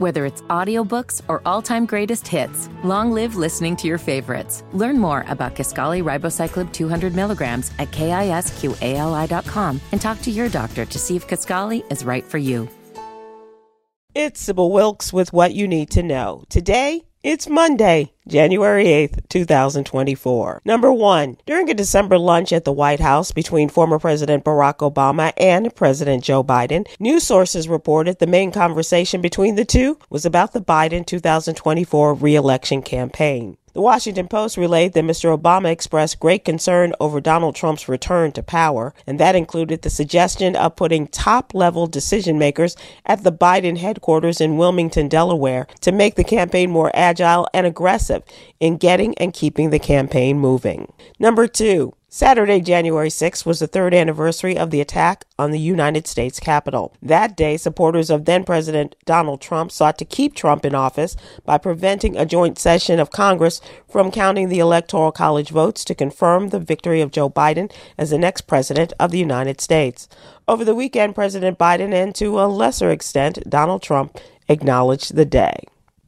Whether it's audiobooks or all-time greatest hits, long live listening to your favorites. Learn more about Kisqali Ribociclib 200 milligrams at kisqali.com and talk to your doctor to see if Kisqali is right for you. It's Sybil Wilkes with what you need to know. Today, it's Monday, January 8th, 2024. Number one, during a December lunch at the White House between former President Barack Obama and President Joe Biden, news sources reported the main conversation between the two was about the Biden 2024 reelection campaign. The Washington Post relayed that Mr. Obama expressed great concern over Donald Trump's return to power, and that included the suggestion of putting top level decision makers at the Biden headquarters in Wilmington, Delaware, to make the campaign more agile and aggressive in getting and keeping the campaign moving. Number two, Saturday, January 6th, was the third anniversary of the attack on the United States Capitol. That day, supporters of then President Donald Trump sought to keep Trump in office by preventing a joint session of Congress from counting the Electoral College votes to confirm the victory of Joe Biden as the next president of the United States. Over the weekend, President Biden and to a lesser extent, Donald Trump acknowledged the day.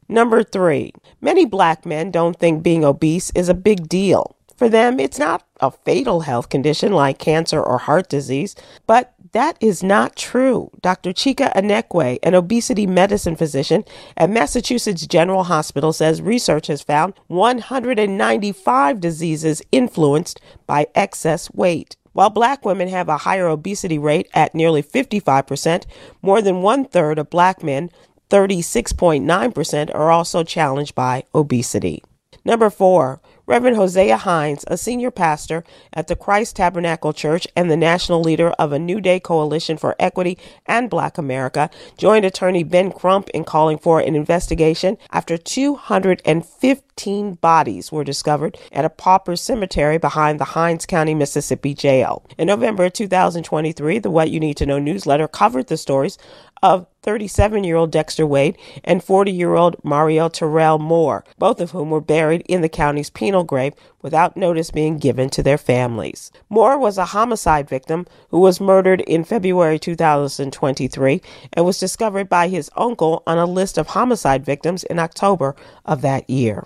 Number three, many black men don't think being obese is a big deal. For them, it's not a fatal health condition like cancer or heart disease, but that is not true. Dr. Chika Anekwe, an obesity medicine physician at Massachusetts General Hospital, says research has found 195 diseases influenced by excess weight. While black women have a higher obesity rate at nearly 55%, more than one third of black men, 36.9%, are also challenged by obesity. Number four, Reverend Hosea Hines, a senior pastor at the Christ Tabernacle Church and the national leader of a New Day Coalition for Equity and Black America, joined attorney Ben Crump in calling for an investigation after 215 bodies were discovered at a pauper cemetery behind the Hinds County, Mississippi jail. In November 2023, the What You Need to Know newsletter covered the stories of 37 year old Dexter Wade and 40 year old Mario Terrell Moore, both of whom were buried in the county's penal grave without notice being given to their families. Moore was a homicide victim who was murdered in February 2023 and was discovered by his uncle on a list of homicide victims in October of that year.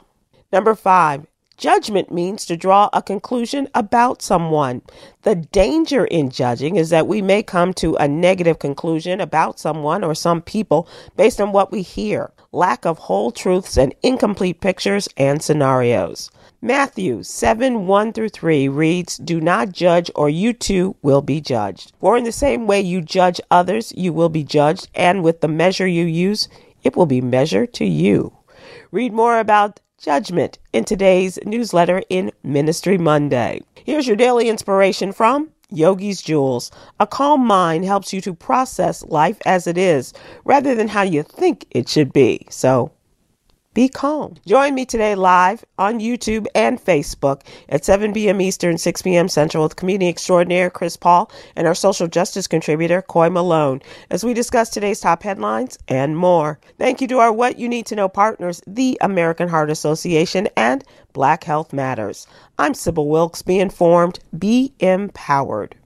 Number five, Judgment means to draw a conclusion about someone. The danger in judging is that we may come to a negative conclusion about someone or some people based on what we hear, lack of whole truths, and incomplete pictures and scenarios. Matthew 7 1 through 3 reads, Do not judge, or you too will be judged. For in the same way you judge others, you will be judged, and with the measure you use, it will be measured to you. Read more about judgment in today's newsletter in Ministry Monday. Here's your daily inspiration from Yogi's Jewels. A calm mind helps you to process life as it is rather than how you think it should be. So be calm. Join me today live on YouTube and Facebook at 7 p.m. Eastern, 6 p.m. Central with comedian extraordinaire Chris Paul and our social justice contributor Coy Malone as we discuss today's top headlines and more. Thank you to our What You Need to Know partners, the American Heart Association and Black Health Matters. I'm Sybil Wilkes. Be informed, be empowered.